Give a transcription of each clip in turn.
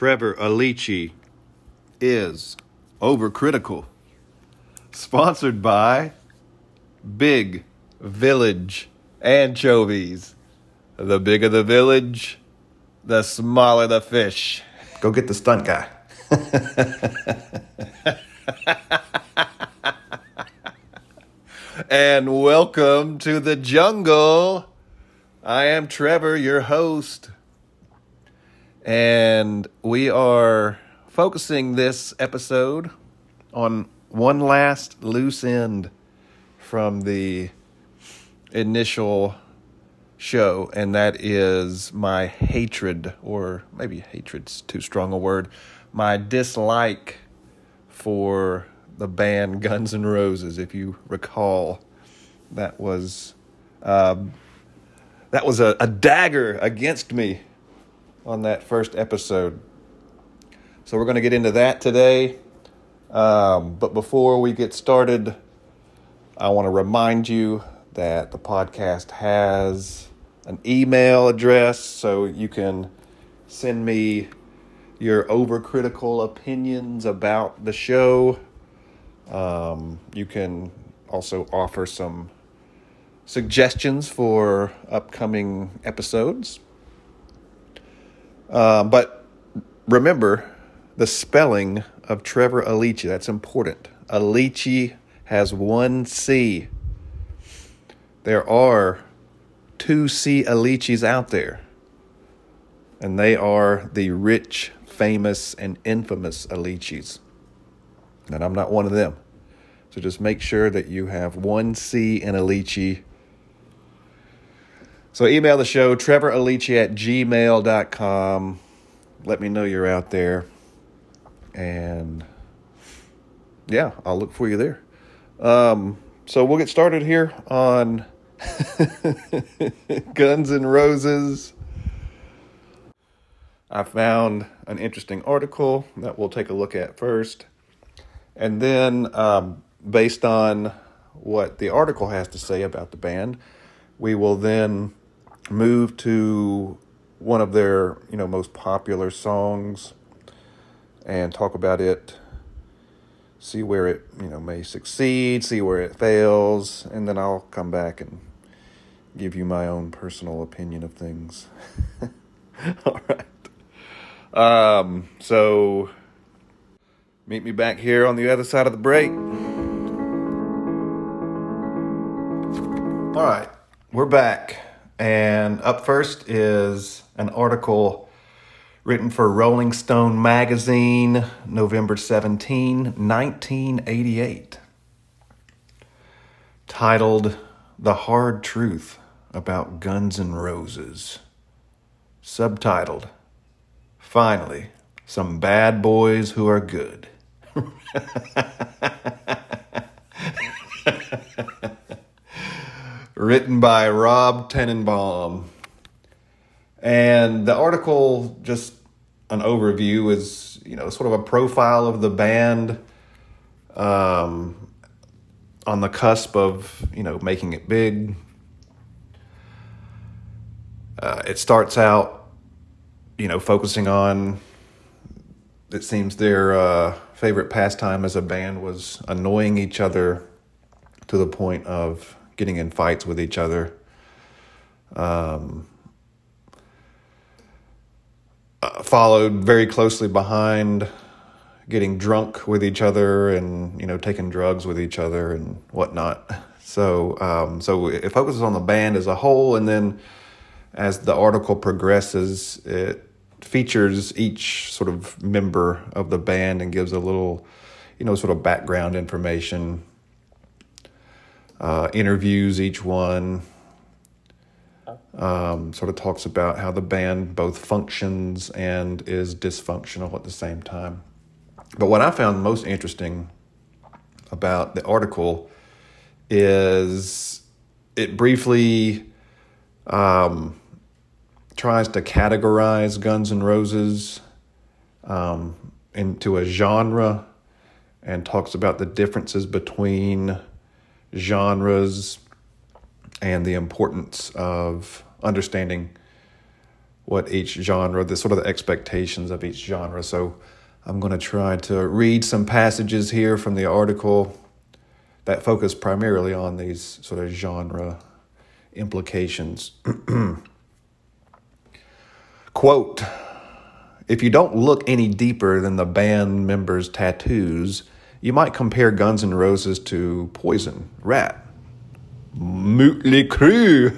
Trevor Alici is overcritical. Sponsored by Big Village Anchovies. The bigger the village, the smaller the fish. Go get the stunt guy. and welcome to the jungle. I am Trevor, your host. And we are focusing this episode on one last loose end from the initial show, and that is my hatred, or maybe hatred's too strong a word, my dislike for the band Guns N' Roses. If you recall, that was um, that was a, a dagger against me on that first episode. So we're going to get into that today. Um, but before we get started, I want to remind you that the podcast has an email address so you can send me your overcritical opinions about the show. Um, you can also offer some suggestions for upcoming episodes. Uh, but remember the spelling of Trevor Alici. That's important. Alici has one C. There are two C Alicis out there, and they are the rich, famous, and infamous Alicis. And I'm not one of them. So just make sure that you have one C in Alici. So email the show, trevoralici at gmail.com. Let me know you're out there. And yeah, I'll look for you there. Um, so we'll get started here on Guns and Roses. I found an interesting article that we'll take a look at first. And then, um, based on what the article has to say about the band, we will then move to one of their you know most popular songs and talk about it see where it you know may succeed see where it fails and then i'll come back and give you my own personal opinion of things. All right. Um so meet me back here on the other side of the break. All right. We're back and up first is an article written for Rolling Stone magazine, November 17, 1988, titled The Hard Truth About Guns N' Roses. Subtitled, Finally, Some Bad Boys Who Are Good. written by Rob Tannenbaum. And the article, just an overview, is you know sort of a profile of the band um, on the cusp of you know making it big. Uh, it starts out, you know, focusing on. It seems their uh, favorite pastime as a band was annoying each other to the point of getting in fights with each other. Um, uh, followed very closely behind getting drunk with each other and you know taking drugs with each other and whatnot. So um, so it focuses on the band as a whole, and then as the article progresses, it features each sort of member of the band and gives a little you know sort of background information uh, interviews each one. Um, sort of talks about how the band both functions and is dysfunctional at the same time. But what I found most interesting about the article is it briefly um, tries to categorize Guns N' Roses um, into a genre and talks about the differences between genres and the importance of understanding what each genre, the sort of the expectations of each genre. So I'm going to try to read some passages here from the article that focus primarily on these sort of genre implications. Quote If you don't look any deeper than the band members' tattoos, you might compare Guns N' Roses to Poison, Ratt, Mötley Crüe,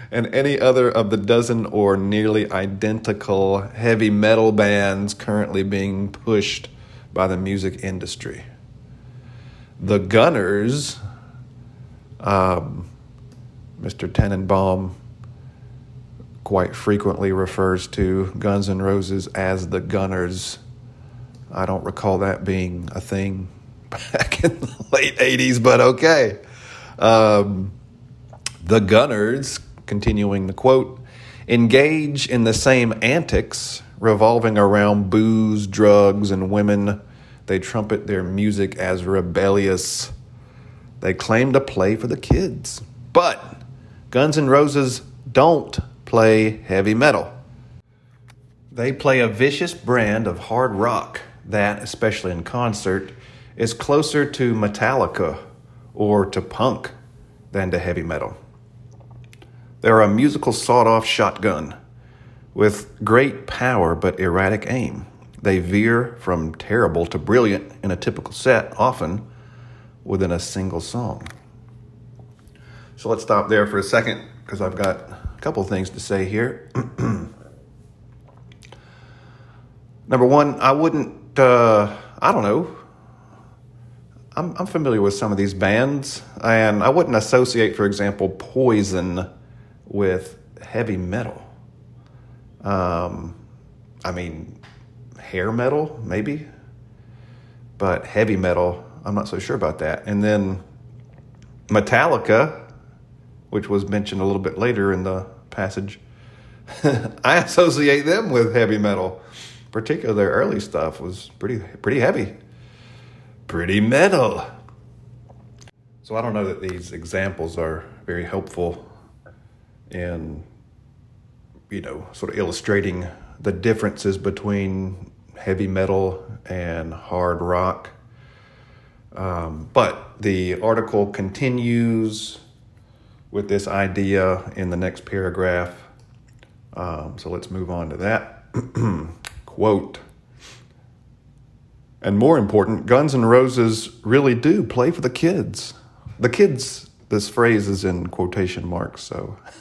and any other of the dozen or nearly identical heavy metal bands currently being pushed by the music industry. The Gunners, um, Mr. Tannenbaum quite frequently refers to Guns N' Roses as the Gunners. I don't recall that being a thing back in the late 80s, but okay. Um, the Gunners, continuing the quote, engage in the same antics revolving around booze, drugs, and women. They trumpet their music as rebellious. They claim to play for the kids. But Guns N' Roses don't play heavy metal. They play a vicious brand of hard rock that, especially in concert, is closer to Metallica or to punk than to heavy metal. They're a musical sawed off shotgun with great power but erratic aim. They veer from terrible to brilliant in a typical set, often within a single song. So let's stop there for a second because I've got couple things to say here. Number one, I wouldn't, uh, I don't know. I'm, I'm familiar with some of these bands, and I wouldn't associate, for example, Poison with heavy metal. Um, I mean, hair metal, maybe, but heavy metal, I'm not so sure about that. And then Metallica, which was mentioned a little bit later in the passage, I associate them with heavy metal. Particularly their early stuff was pretty pretty heavy, pretty metal. So I don't know that these examples are very helpful in you know sort of illustrating the differences between heavy metal and hard rock. Um, but the article continues with this idea in the next paragraph. Um, so let's move on to that. Quote. And more important, Guns N' Roses really do play for the kids. The kids, this phrase is in quotation marks, so.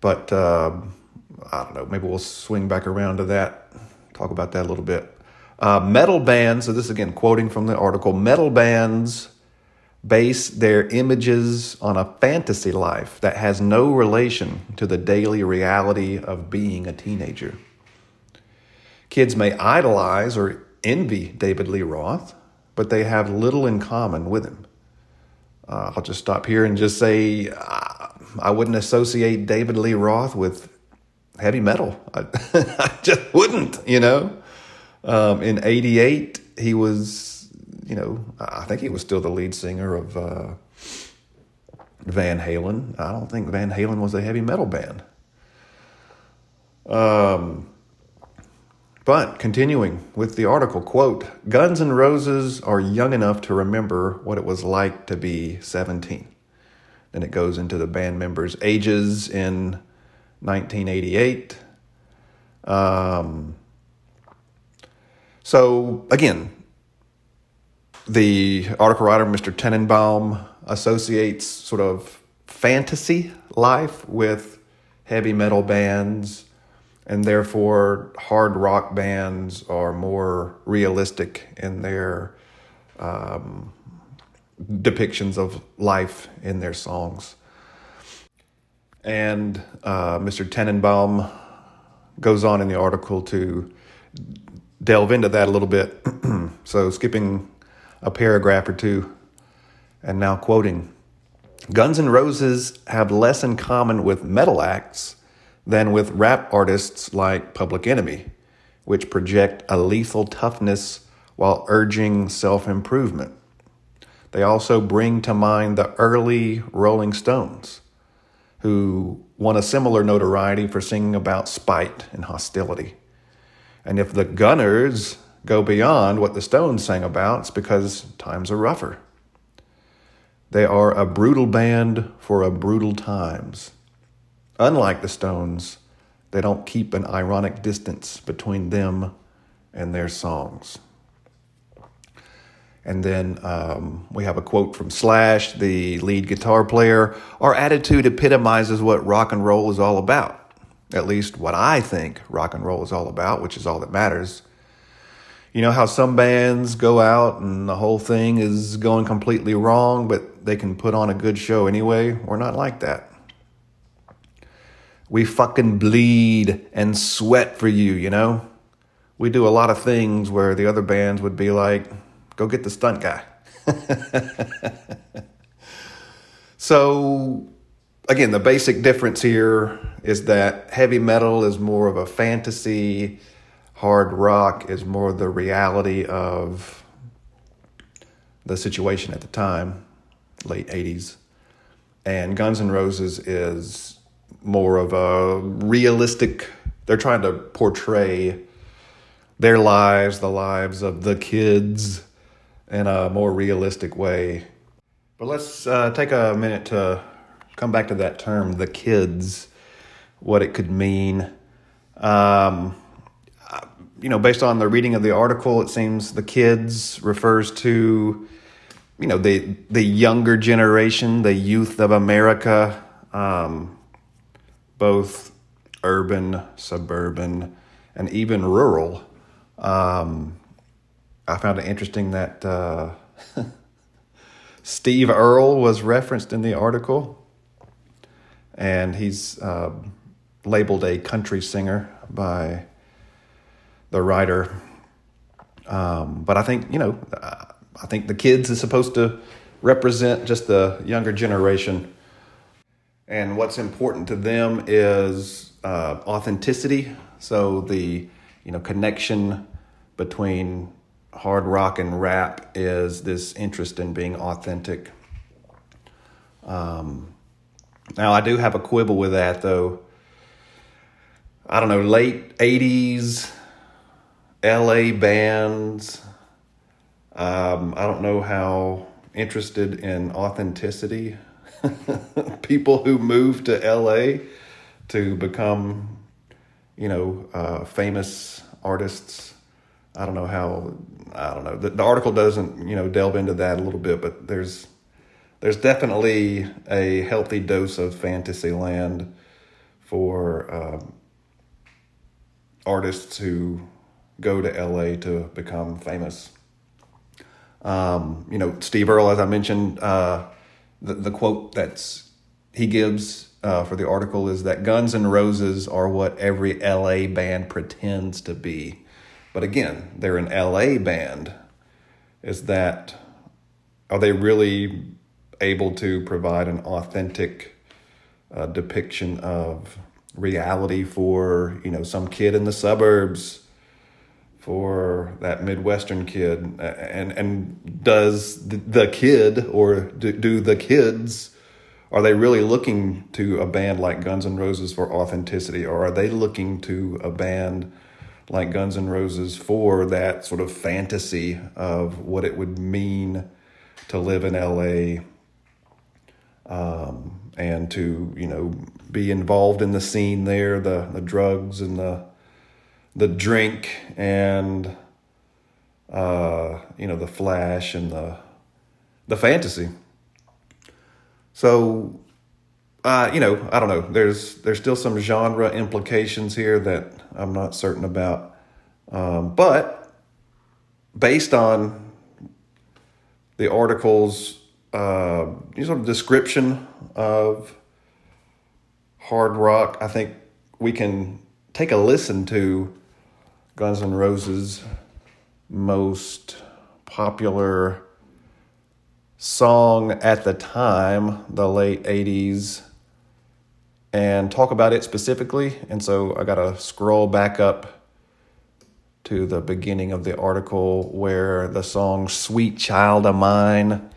but uh, I don't know, maybe we'll swing back around to that, talk about that a little bit. Uh, metal bands, so this is again, quoting from the article metal bands base their images on a fantasy life that has no relation to the daily reality of being a teenager. Kids may idolize or envy David Lee Roth, but they have little in common with him. Uh, I'll just stop here and just say uh, I wouldn't associate David Lee Roth with heavy metal. I, I just wouldn't, you know. Um, in '88, he was you know, I think he was still the lead singer of uh, Van Halen. I don't think Van Halen was a heavy metal band. Um, but continuing with the article, quote, Guns N' Roses are young enough to remember what it was like to be 17. Then it goes into the band members' ages in 1988. Um, so again, the article writer, Mr. Tannenbaum, associates sort of fantasy life with heavy metal bands, and therefore hard rock bands are more realistic in their um, depictions of life in their songs. And uh, Mr. Tannenbaum goes on in the article to delve into that a little bit. so, skipping a paragraph or two. And now quoting Guns N' Roses have less in common with metal acts than with rap artists like Public Enemy, which project a lethal toughness while urging self improvement. they also bring to mind the early Rolling Stones, who won a similar notoriety for singing about spite and hostility. And if the Gunners go beyond what the Stones sang about, it's because times are rougher. They are a brutal band for a brutal times. Unlike the Stones, they don't keep an ironic distance between them and their songs. And then um, we have a quote from Slash, the lead guitar player. Our attitude epitomizes what rock and roll is all about. At least what I think rock and roll is all about, which is all that matters. You know how some bands go out and the whole thing is going completely wrong, but they can put on a good show anyway? We're not like that. We fucking bleed and sweat for you, you know? We do a lot of things where the other bands would be like, Go get the stunt guy. so, again, the basic difference here is that heavy metal is more of a fantasy, hard rock is more the reality of the situation at the time, late 80s. And Guns N' Roses is more of a realistic, they're trying to portray their lives, the lives of the kids in a more realistic way. But let's uh, take a minute to come back to that term, the kids, what it could mean. Um, you know, based on the reading of the article, it seems the kids refers to, you know, the the younger generation, the youth of America, um, both urban, suburban, and even rural. Um, I found it interesting that uh, Steve Earle was referenced in the article, and he's uh, labeled a country singer by the writer. Um, but I think you know, I think the kids is supposed to represent just the younger generation, and what's important to them is uh, authenticity. So the you know connection between hard rock and rap is this interest in being authentic. Um, now, I do have a quibble with that, though. I don't know, late 80s LA bands. Um, I don't know how interested in authenticity people who move to LA to become, you know, uh, famous artists I don't know how I don't know the, the article doesn't you know delve into that a little bit, but there's there's definitely a healthy dose of fantasy land for um, artists who go to LA to become famous. Um, you know, Steve Earle, as I mentioned, uh, the, the quote that's he gives uh, for the article is that Guns N' Roses are what every LA band pretends to be. But again, they're an LA band. Is that, are they really able to provide an authentic uh, depiction of reality for, you know, some kid in the suburbs? For that midwestern kid and and does the kid or do, do the kids are they really looking to a band like Guns N' Roses for authenticity or are they looking to a band like Guns N' Roses for that sort of fantasy of what it would mean to live in LA um, and to you know be involved in the scene there, the the drugs and the the drink and uh, you know the flash and the the fantasy. So uh, you know, I don't know. There's there's still some genre implications here that I'm not certain about, um, but based on the article's uh, sort of description of hard rock, I think we can take a listen to Guns N' Roses' most popular song at the time, the late 80s and talk about it specifically. And so I got to scroll back up to the beginning of the article where the song Sweet Child of Mine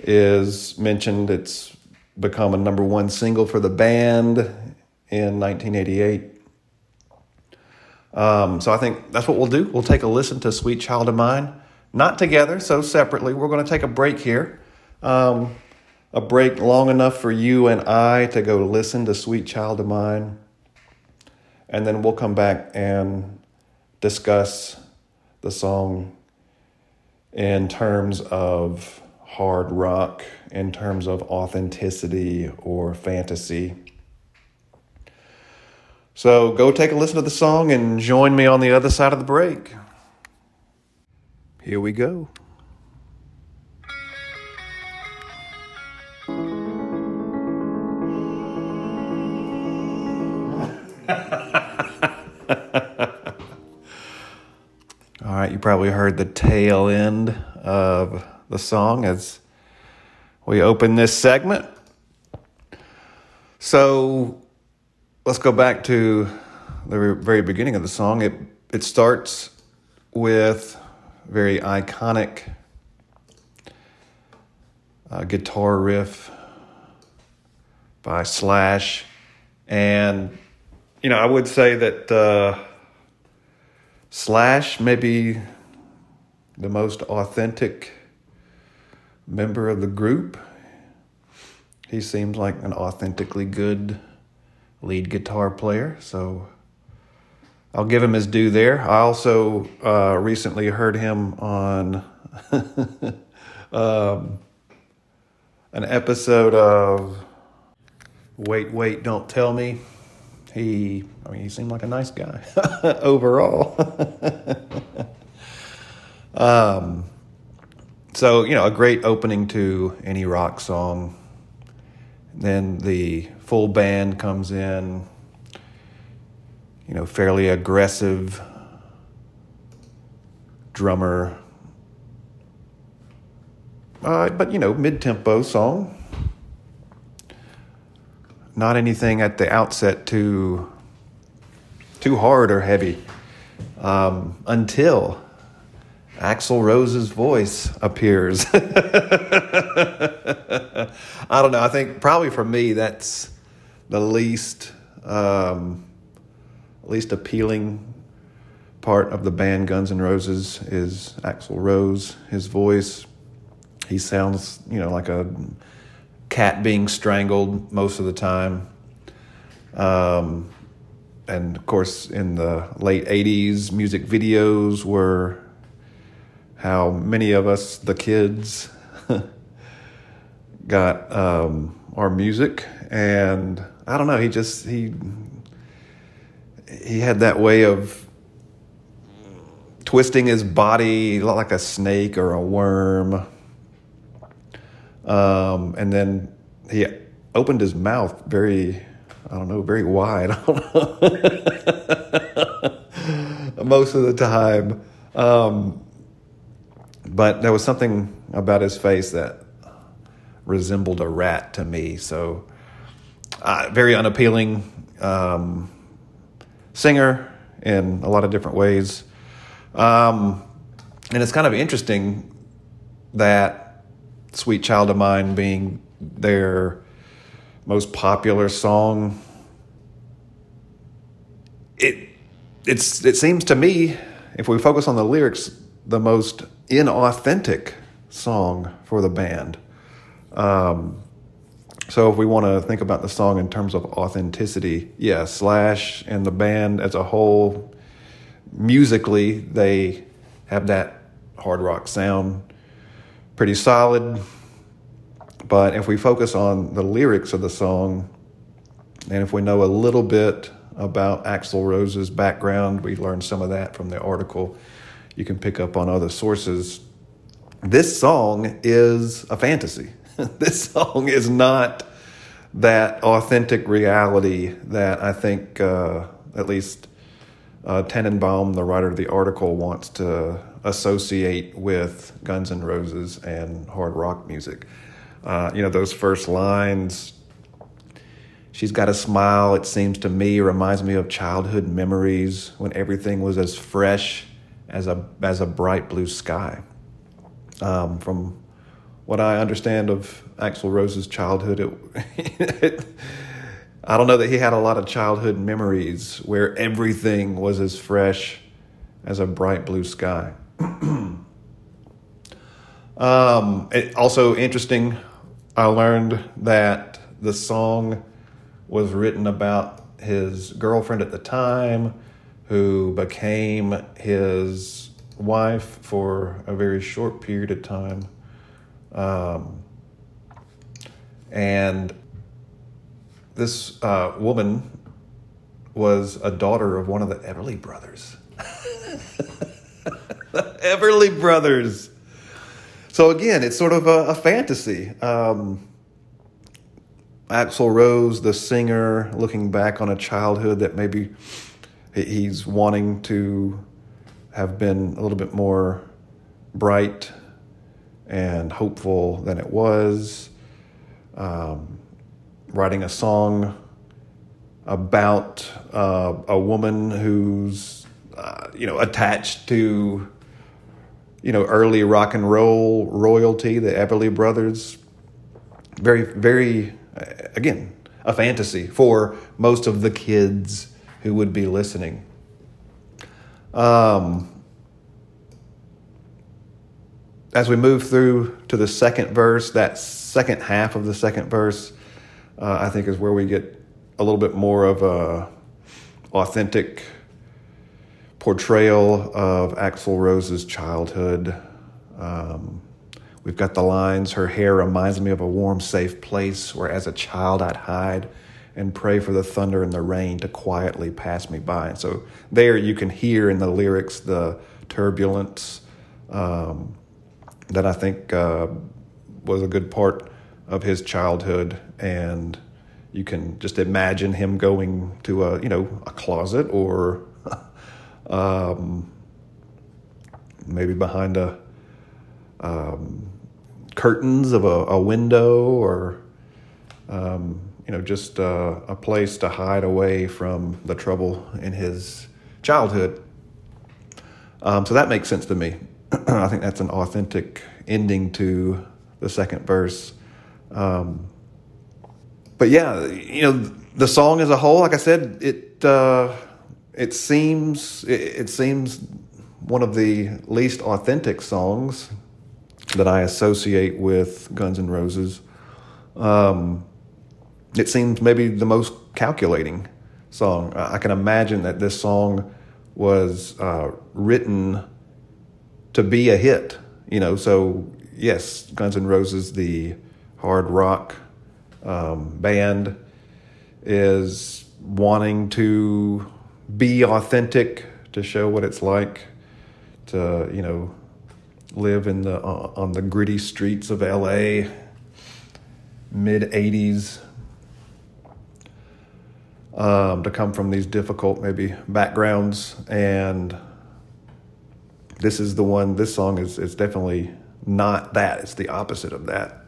is mentioned. It's become a number one single for the band in 1988. Um, so I think that's what we'll do. We'll take a listen to Sweet Child of Mine, not together, so separately. We're going to take a break here. Um, a break long enough for you and I to go listen to Sweet Child of Mine. And then we'll come back and discuss the song in terms of hard rock, in terms of authenticity or fantasy. So go take a listen to the song and join me on the other side of the break. Here we go. All right, you probably heard the tail end of the song as we open this segment. So let's go back to the very beginning of the song. It it starts with very iconic uh, guitar riff by Slash, and you know I would say that. Uh, Slash may be the most authentic member of the group. He seems like an authentically good lead guitar player, so I'll give him his due there. I also uh, recently heard him on um, an episode of Wait, Wait, Don't Tell Me he, I mean, he seemed like a nice guy overall. um, so, you know, a great opening to any rock song. Then the full band comes in, you know, fairly aggressive drummer. Uh, but, you know, mid tempo song not anything at the outset too too hard or heavy um, until Axl Rose's voice appears. I don't know. I think probably for me that's the least um, least appealing part of the band Guns N' Roses is Axl Rose. His voice, he sounds you know like a cat being strangled most of the time. Um, and of course, in the late 80s, music videos were how many of us, the kids, got um, our music. And I don't know, he just, he, he had that way of twisting his body like a snake or a worm um, and then he opened his mouth very, I don't know, very wide. Most of the time. Um, but there was something about his face that resembled a rat to me. So, uh, very unappealing um, singer in a lot of different ways. Um, and it's kind of interesting that Sweet Child of Mine being their most popular song. It it's it seems to me, if we focus on the lyrics, the most inauthentic song for the band. Um, so if we want to think about the song in terms of authenticity, yeah, Slash and the band as a whole, musically they have that hard rock sound pretty solid. But if we focus on the lyrics of the song, and if we know a little bit about Axl Rose's background, we learned some of that from the article. You can pick up on other sources. This song is a fantasy. this song is not that authentic reality that I think, uh, at least uh, Tannenbaum, the writer of the article, wants to associate with Guns N' Roses and hard rock music. Uh, you know, those first lines, she's got a smile, it seems to me, reminds me of childhood memories when everything was as fresh as a, as a bright blue sky. Um, from what I understand of Axl Rose's childhood, it, it, I don't know that he had a lot of childhood memories where everything was as fresh as a bright blue sky. um, it, also interesting, I learned that the song was written about his girlfriend at the time, who became his wife for a very short period of time. Um, and this uh, woman was a daughter of one of the Everly brothers. the Everly brothers. So again, it's sort of a, a fantasy. Um, Axl Rose, the singer, looking back on a childhood that maybe he's wanting to have been a little bit more bright and hopeful than it was. Um, writing a song about uh, a woman who's uh, you know attached to you know early rock and roll royalty, the Everly Brothers. Very, very uh, again a fantasy for most of the kids who would be listening. Um, as we move through to the second verse, that second half of the second verse, uh, I think is where we get a little bit more of a authentic portrayal of Axl Rose's childhood. Um, we've got the lines, her hair reminds me of a warm, safe place where as a child I'd hide and pray for the thunder and the rain to quietly pass me by. And so there you can hear in the lyrics the turbulence um, that I think uh, was a good part of his childhood, and you can just imagine him going to a you know a closet or um, maybe behind a um, curtains of a, a window or um, you know just uh, a place to hide away from the trouble in his childhood. Um, so that makes sense to me. I think that's an authentic ending to the second verse. Um, but yeah, you know, the song as a whole, like I said, it uh, it seems it, it, seems one of the least authentic songs that I associate with Guns N' Roses. Um, it seems maybe the most calculating song. I can imagine that this song was uh, written to be a hit. You know, so yes, Guns N' Roses, the hard rock um, band, is wanting to be authentic to show what it's like to you know live in the uh, on the gritty streets of LA mid 80s um, to come from these difficult maybe backgrounds and this is the one this song is is definitely not that. It's the opposite of that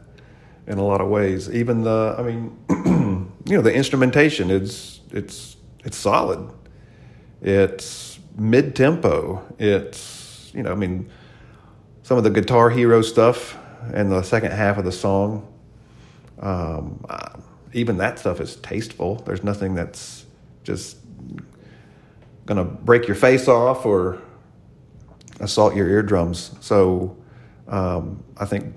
in a lot of ways. Even the i mean you know the instrumentation is it's it's solid. It's mid tempo it's you know i mean some of the guitar hero stuff and the second half of the song um, even that stuff is tasteful. There's nothing that's just gonna break your face off or assault your eardrums. So um, I think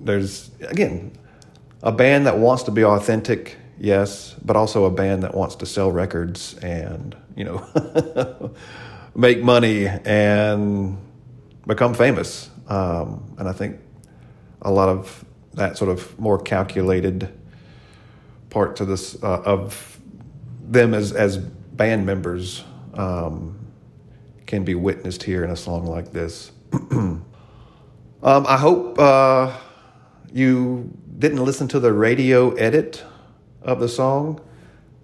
there's again a band that wants to be authentic, yes, but also a band that wants to sell records and you know make money and become famous. Um, and I think a lot of that sort of more calculated part to this uh, of them as as band members um, can be witnessed here in a song like this. um, I hope uh, you didn't listen to the radio edit of the song.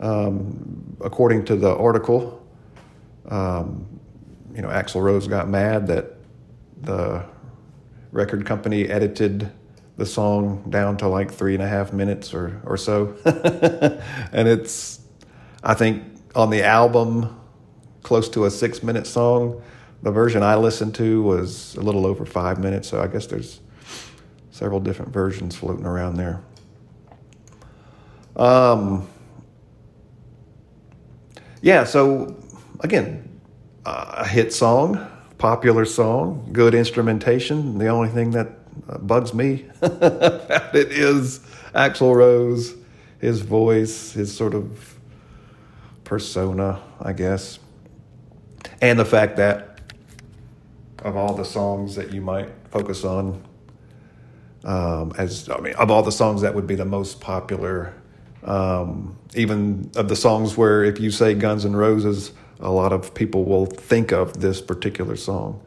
Um, according to the article, um, you know, Axl Rose got mad that the record company edited the song down to like three and a half minutes or, or so. and it's, I think, on the album, close to a six minute song. The version I listened to was a little over five minutes, so I guess there's several different versions floating around there. Um, yeah, so again, a hit song, popular song, good instrumentation. The only thing that uh, bugs me about it is Axl Rose, his voice, his sort of persona, I guess, and the fact that of all the songs that you might focus on, um, as I mean, of all the songs that would be the most popular um, even of the songs where if you say Guns N' Roses, a lot of people will think of this particular song.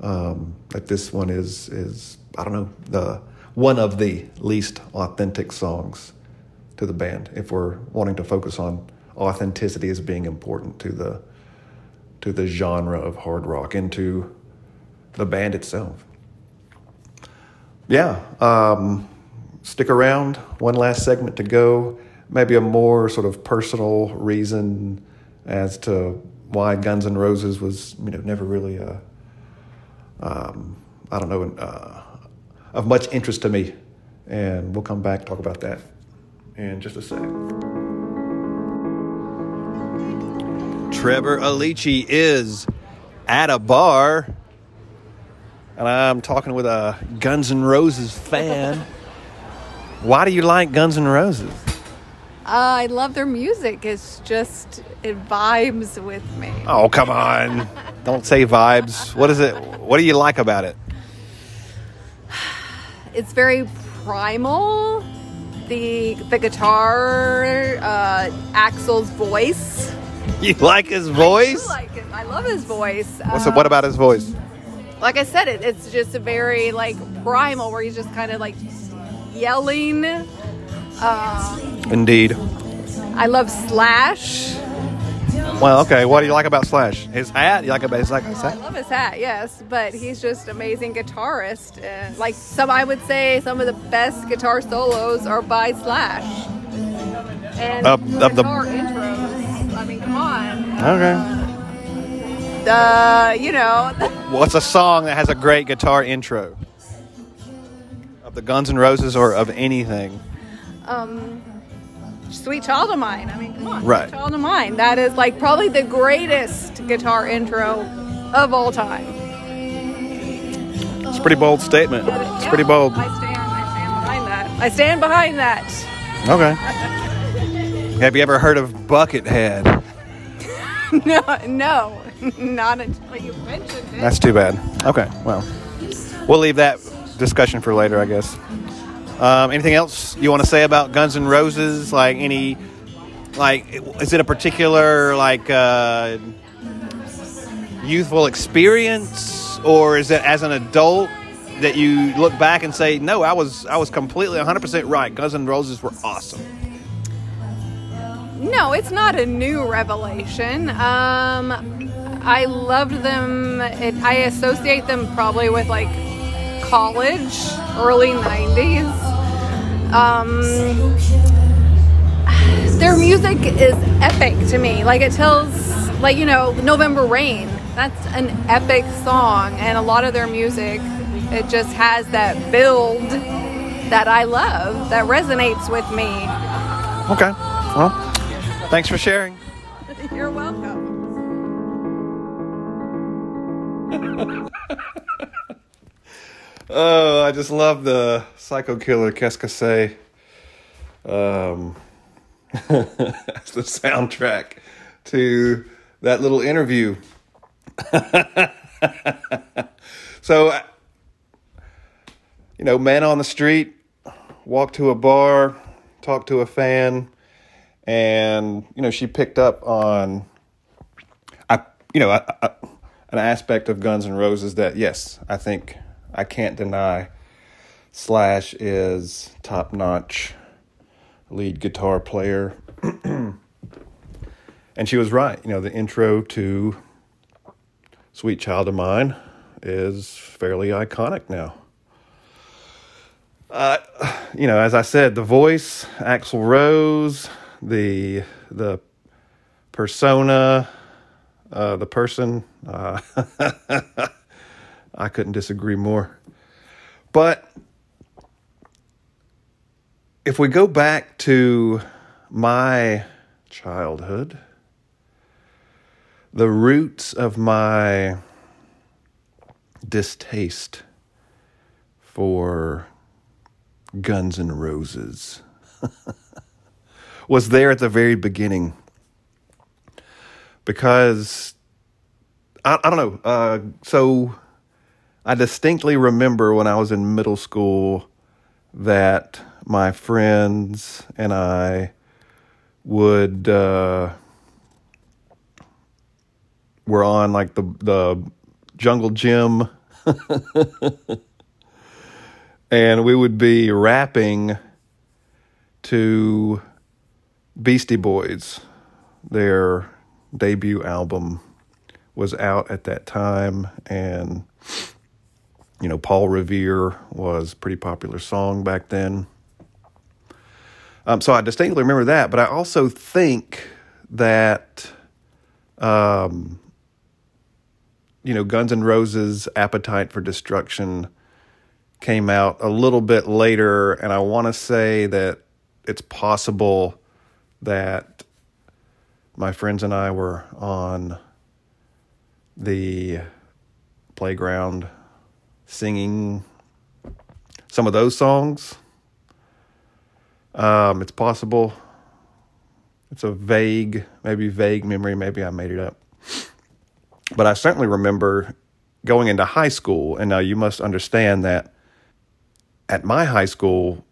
Um, like this one is is I don't know the one of the least authentic songs to the band. If we're wanting to focus on authenticity as being important to the to the genre of hard rock and to the band itself. Yeah, um, stick around. One last segment to go maybe a more sort of personal reason as to why Guns N' Roses was you know never really a um, I don't know uh, of much interest to me, and we'll come back talk about that in just a sec. Trevor Alici is at a bar, and I'm talking with a Guns N' Roses fan. Why do you like Guns N' Roses? Uh, I love their music. It's just it vibes with me. Oh come on! Don't say vibes. What is it? What do you like about it? It's very primal. The the guitar, uh, Axl's voice. You like his voice? I like it. I love his voice. What's um, what about his voice? Like I said, it, it's just a very like primal, where he's just kind of like yelling uh, Indeed. I love Slash. Well, okay. What do you like about Slash? His hat? You like about his, like his hat? I love his hat, yes. But he's just amazing guitarist. And like some, I would say some of the best guitar solos are by Slash. And uh, guitar the intros. I mean, come on. Okay. The you know. What's a song that has a great guitar intro? Of the Guns N' Roses or of anything? um, Sweet Child of Mine. I mean, come on. Right. Sweet Child of Mine. That is like probably the greatest guitar intro of all time. It's a pretty bold statement. It's yeah, pretty bold. I stand, I stand behind that. I stand behind that. Okay. Have you ever heard of Buckethead? no, no, not until you mentioned it. That's too bad. Okay, well, we'll leave that discussion for later, I guess. Um, anything else you want to say about Guns N' Roses? Like any, like, is it a particular like uh, youthful experience, or is it as an adult that you look back and say, no, I was I was completely 100 percent right. Guns N' Roses were awesome. No, it's not a new revelation. Um, I loved them. It, I associate them probably with like college, early 90s. Um, their music is epic to me. Like it tells, like you know, November Rain. That's an epic song, and a lot of their music, it just has that build that I love, that resonates with me. Okay. Well, thanks for sharing. You're welcome. oh, I just love the Psycho Killer Qu'est-ce? Um, that's the soundtrack to that little interview. so, you know, man on the street, walk to a bar, talk to a fan, and you know she picked up on, I you know, a, a, an aspect of Guns N' Roses that yes, I think I can't deny Slash is top notch lead guitar player. and she was right. You know, the intro to Sweet Child of Mine is fairly iconic now. Uh, you know, as I said, the voice, Axl Rose, the the persona, uh, the person. Uh, I couldn't disagree more. But if we go back to my childhood, the roots of my distaste for Guns and Roses was there at the very beginning because I, I don't know. Uh, so I distinctly remember when I was in middle school that my friends and I would uh, were on like the the jungle gym and we would be rapping to Beastie Boys. Their debut album was out at that time, and you know, Paul Revere was a pretty popular song back then. Um, so I distinctly remember that, but I also think that, um, you know, Guns N' Roses' Appetite for Destruction came out a little bit later, and I want to say that it's possible that my friends and I were on the playground singing some of those songs. Um, it's possible. It's a vague, maybe vague memory. Maybe I made it up. But I certainly remember going into high school. And now you must understand that at my high school,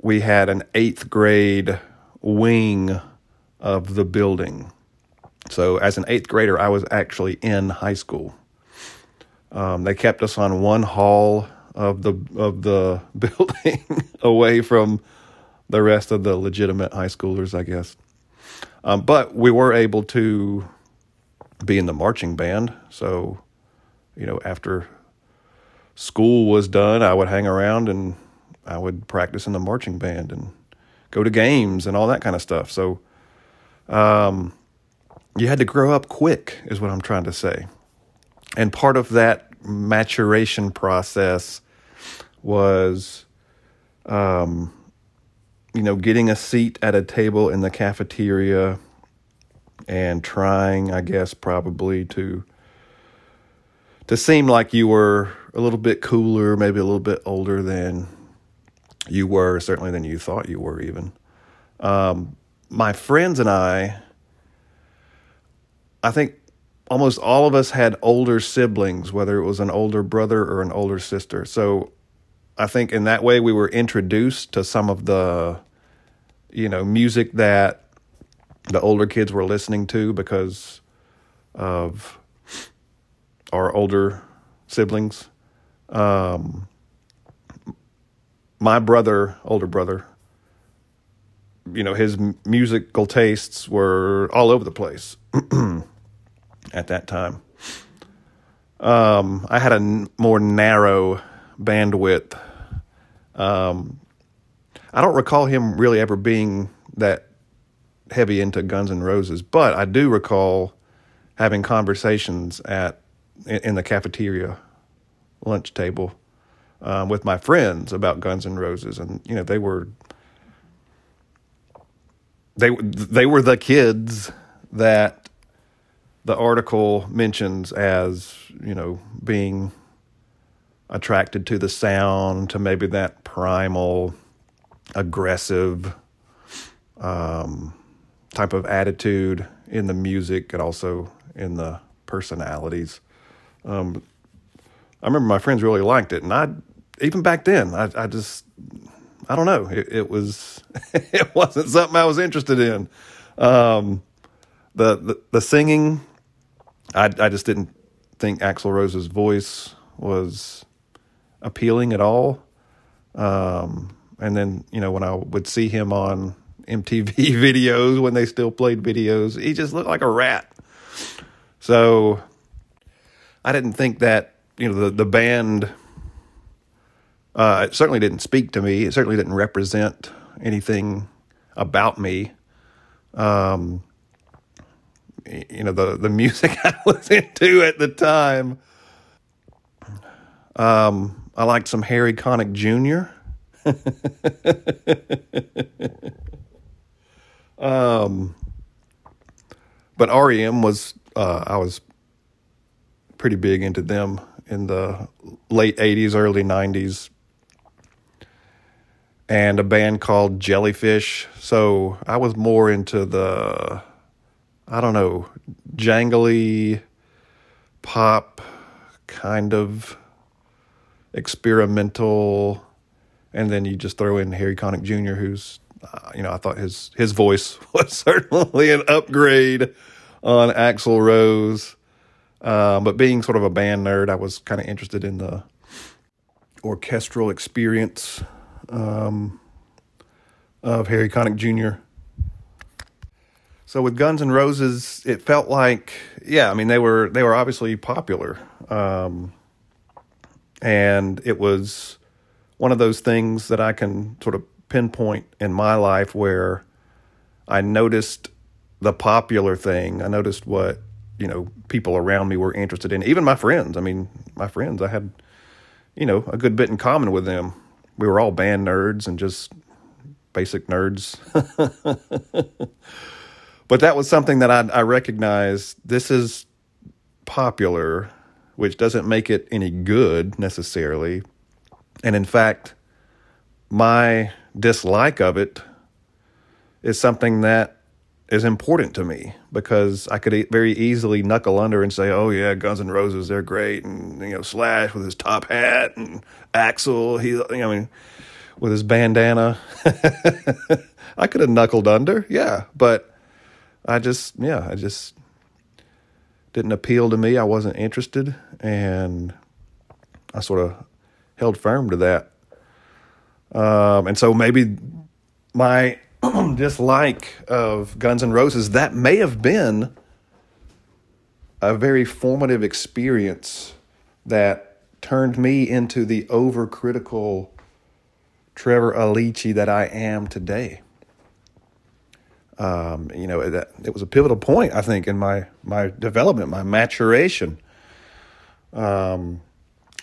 we had an eighth grade wing of the building. So, as an eighth grader, I was actually in high school. Um, they kept us on one hall of the of the building, away from the rest of the legitimate high schoolers, I guess. Um, but we were able to be in the marching band. So, you know, after school was done, I would hang around and I would practice in the marching band and go to games and all that kind of stuff. So, um, you had to grow up quick, is what I'm trying to say. And part of that maturation process was, um, you know, getting a seat at a table in the cafeteria and trying, I guess, probably to to seem like you were a little bit cooler, maybe a little bit older than you were, certainly than you thought you were, even. Um, my friends and I, I think almost all of us had older siblings, whether it was an older brother or an older sister. So I think in that way we were introduced to some of the, you know, music that the older kids were listening to because of our older siblings. Um, my brother, older brother, you know, his musical tastes were all over the place at that time. Um, I had a n- more narrow bandwidth. Um, I don't recall him really ever being that heavy into Guns N' Roses, but I do recall having conversations at in the cafeteria lunch table um, with my friends about Guns N' Roses, and you know they were they they were the kids that the article mentions as you know being attracted to the sound, to maybe that primal, aggressive um, type of attitude in the music, and also in the personalities. Um, I remember my friends really liked it, and I even back then I, I just I don't know it, it, was it wasn't something I was interested in. Um, the, the the singing, I I just didn't think Axl Rose's voice was appealing at all. Um, and then you know when I would see him on MTV videos when they still played videos, he just looked like a rat. So I didn't think that you know the the band. Uh, it certainly didn't speak to me. It certainly didn't represent anything about me. Um, you know the the music I was into at the time. Um, I liked some Harry Connick Jr. um, but REM was uh, I was pretty big into them in the late '80s, early '90s, and a band called Jellyfish. So I was more into the I don't know jangly pop kind of experimental and then you just throw in Harry Connick Jr., who's uh, you know I thought his his voice was certainly an upgrade on Axl Rose. Um, but being sort of a band nerd, I was kind of interested in the orchestral experience um, of Harry Connick Jr. So with Guns N' Roses, it felt like, yeah, I mean they were they were obviously popular, um, and it was one of those things that I can sort of pinpoint in my life where I noticed the popular thing. I noticed what, you know, people around me were interested in, even my friends. I mean, my friends, I had, you know, a good bit in common with them. We were all band nerds and just basic nerds. but that was something that I, I recognized this is popular, which doesn't make it any good necessarily, and in fact, my dislike of it is something that is important to me because I could very easily knuckle under and say, "Oh yeah, Guns N' Roses, they're great," and you know Slash with his top hat and Axl, he, I mean, with his bandana. I could have knuckled under, yeah, but I just, yeah, I just didn't appeal to me. I wasn't interested, and I sort of held firm to that. Um, and so maybe my dislike of Guns N' Roses, that may have been a very formative experience that turned me into the overcritical Trevor Alici that I am today. Um, you know, that it was a pivotal point, I think, in my my development, my maturation. Um,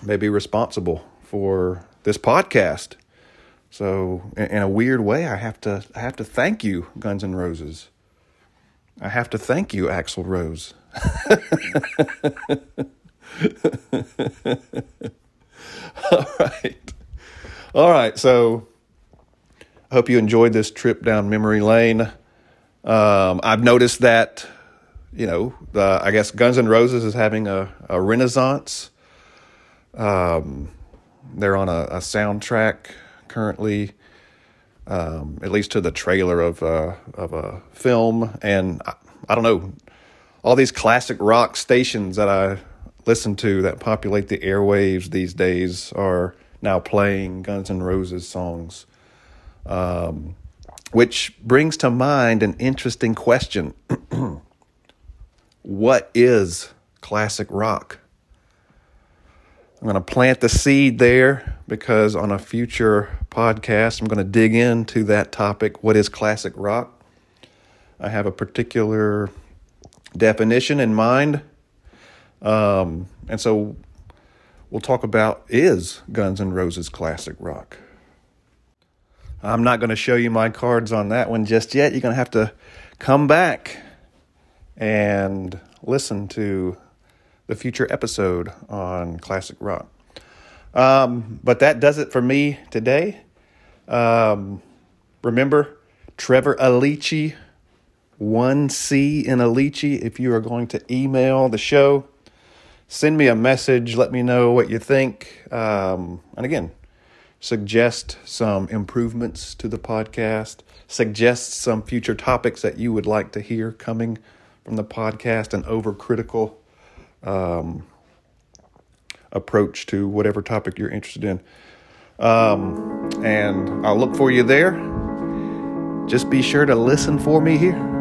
maybe responsible for this podcast. So, in, a weird way, I have to I have to thank you, Guns N' Roses. I have to thank you, Axl Rose. All right. All right. So, I hope you enjoyed this trip down memory lane. Um, I've noticed that, you know, the, I guess Guns N' Roses is having a, a renaissance. Um, they're on a, a soundtrack currently, um, at least to the trailer of uh, of a film, and I, I don't know all these classic rock stations that I listen to that populate the airwaves these days are now playing Guns N' Roses songs. Um, which brings to mind an interesting question What is classic rock? I'm going to plant the seed there because on a future podcast, I'm going to dig into that topic. What is classic rock? I have a particular definition in mind. Um, and so we'll talk about is Guns N' Roses classic rock? I'm not going to show you my cards on that one just yet. You're going to have to come back and listen to the future episode on classic rock. Um, but that does it for me today. Um, remember, Trevor Alici, 1C in Alici. If you are going to email the show, send me a message. Let me know what you think. Um, and again, suggest some improvements to the podcast, suggest some future topics that you would like to hear coming from the podcast, an overcritical um, approach to whatever topic you're interested in. Um, and I'll look for you there. Just be sure to listen for me here.